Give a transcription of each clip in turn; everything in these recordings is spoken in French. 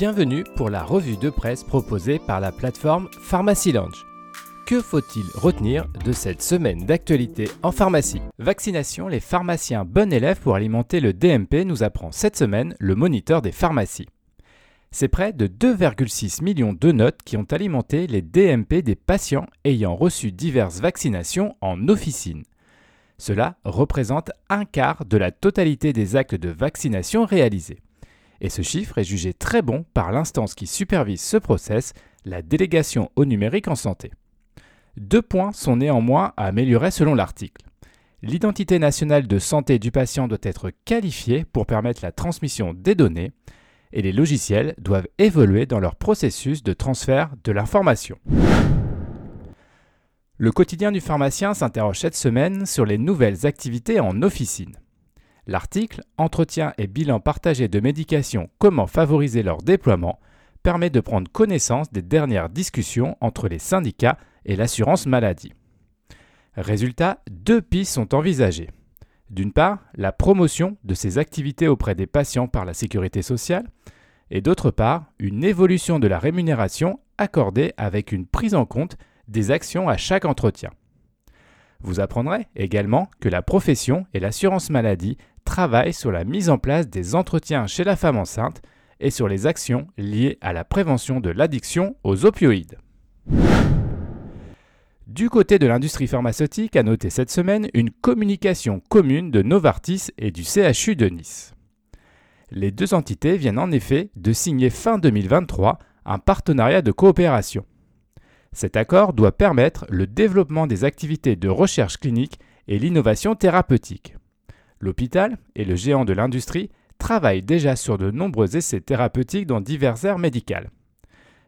Bienvenue pour la revue de presse proposée par la plateforme Pharmacy Lounge. Que faut-il retenir de cette semaine d'actualité en pharmacie? Vaccination, les pharmaciens bon élève pour alimenter le DMP nous apprend cette semaine le moniteur des pharmacies. C'est près de 2,6 millions de notes qui ont alimenté les DMP des patients ayant reçu diverses vaccinations en officine. Cela représente un quart de la totalité des actes de vaccination réalisés. Et ce chiffre est jugé très bon par l'instance qui supervise ce process, la délégation au numérique en santé. Deux points sont néanmoins à améliorer selon l'article. L'identité nationale de santé du patient doit être qualifiée pour permettre la transmission des données et les logiciels doivent évoluer dans leur processus de transfert de l'information. Le quotidien du pharmacien s'interroge cette semaine sur les nouvelles activités en officine. L'article Entretien et bilan partagé de médications, comment favoriser leur déploiement permet de prendre connaissance des dernières discussions entre les syndicats et l'assurance maladie. Résultat, deux pistes sont envisagées. D'une part, la promotion de ces activités auprès des patients par la sécurité sociale, et d'autre part, une évolution de la rémunération accordée avec une prise en compte des actions à chaque entretien. Vous apprendrez également que la profession et l'assurance maladie travaillent sur la mise en place des entretiens chez la femme enceinte et sur les actions liées à la prévention de l'addiction aux opioïdes. Du côté de l'industrie pharmaceutique, a noté cette semaine une communication commune de Novartis et du CHU de Nice. Les deux entités viennent en effet de signer fin 2023 un partenariat de coopération. Cet accord doit permettre le développement des activités de recherche clinique et l'innovation thérapeutique. L'hôpital et le géant de l'industrie travaillent déjà sur de nombreux essais thérapeutiques dans diverses aires médicales.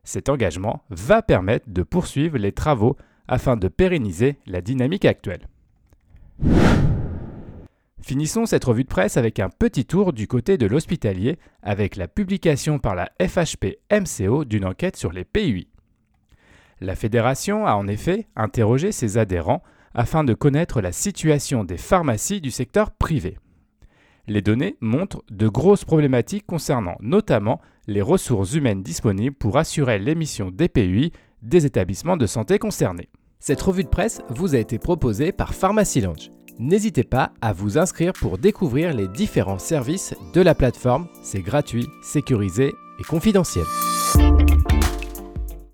Cet engagement va permettre de poursuivre les travaux afin de pérenniser la dynamique actuelle. Finissons cette revue de presse avec un petit tour du côté de l'hospitalier avec la publication par la FHP MCO d'une enquête sur les PUI. La fédération a en effet interrogé ses adhérents afin de connaître la situation des pharmacies du secteur privé. Les données montrent de grosses problématiques concernant notamment les ressources humaines disponibles pour assurer l'émission des PUI des établissements de santé concernés. Cette revue de presse vous a été proposée par Pharmacy Lounge. N'hésitez pas à vous inscrire pour découvrir les différents services de la plateforme. C'est gratuit, sécurisé et confidentiel.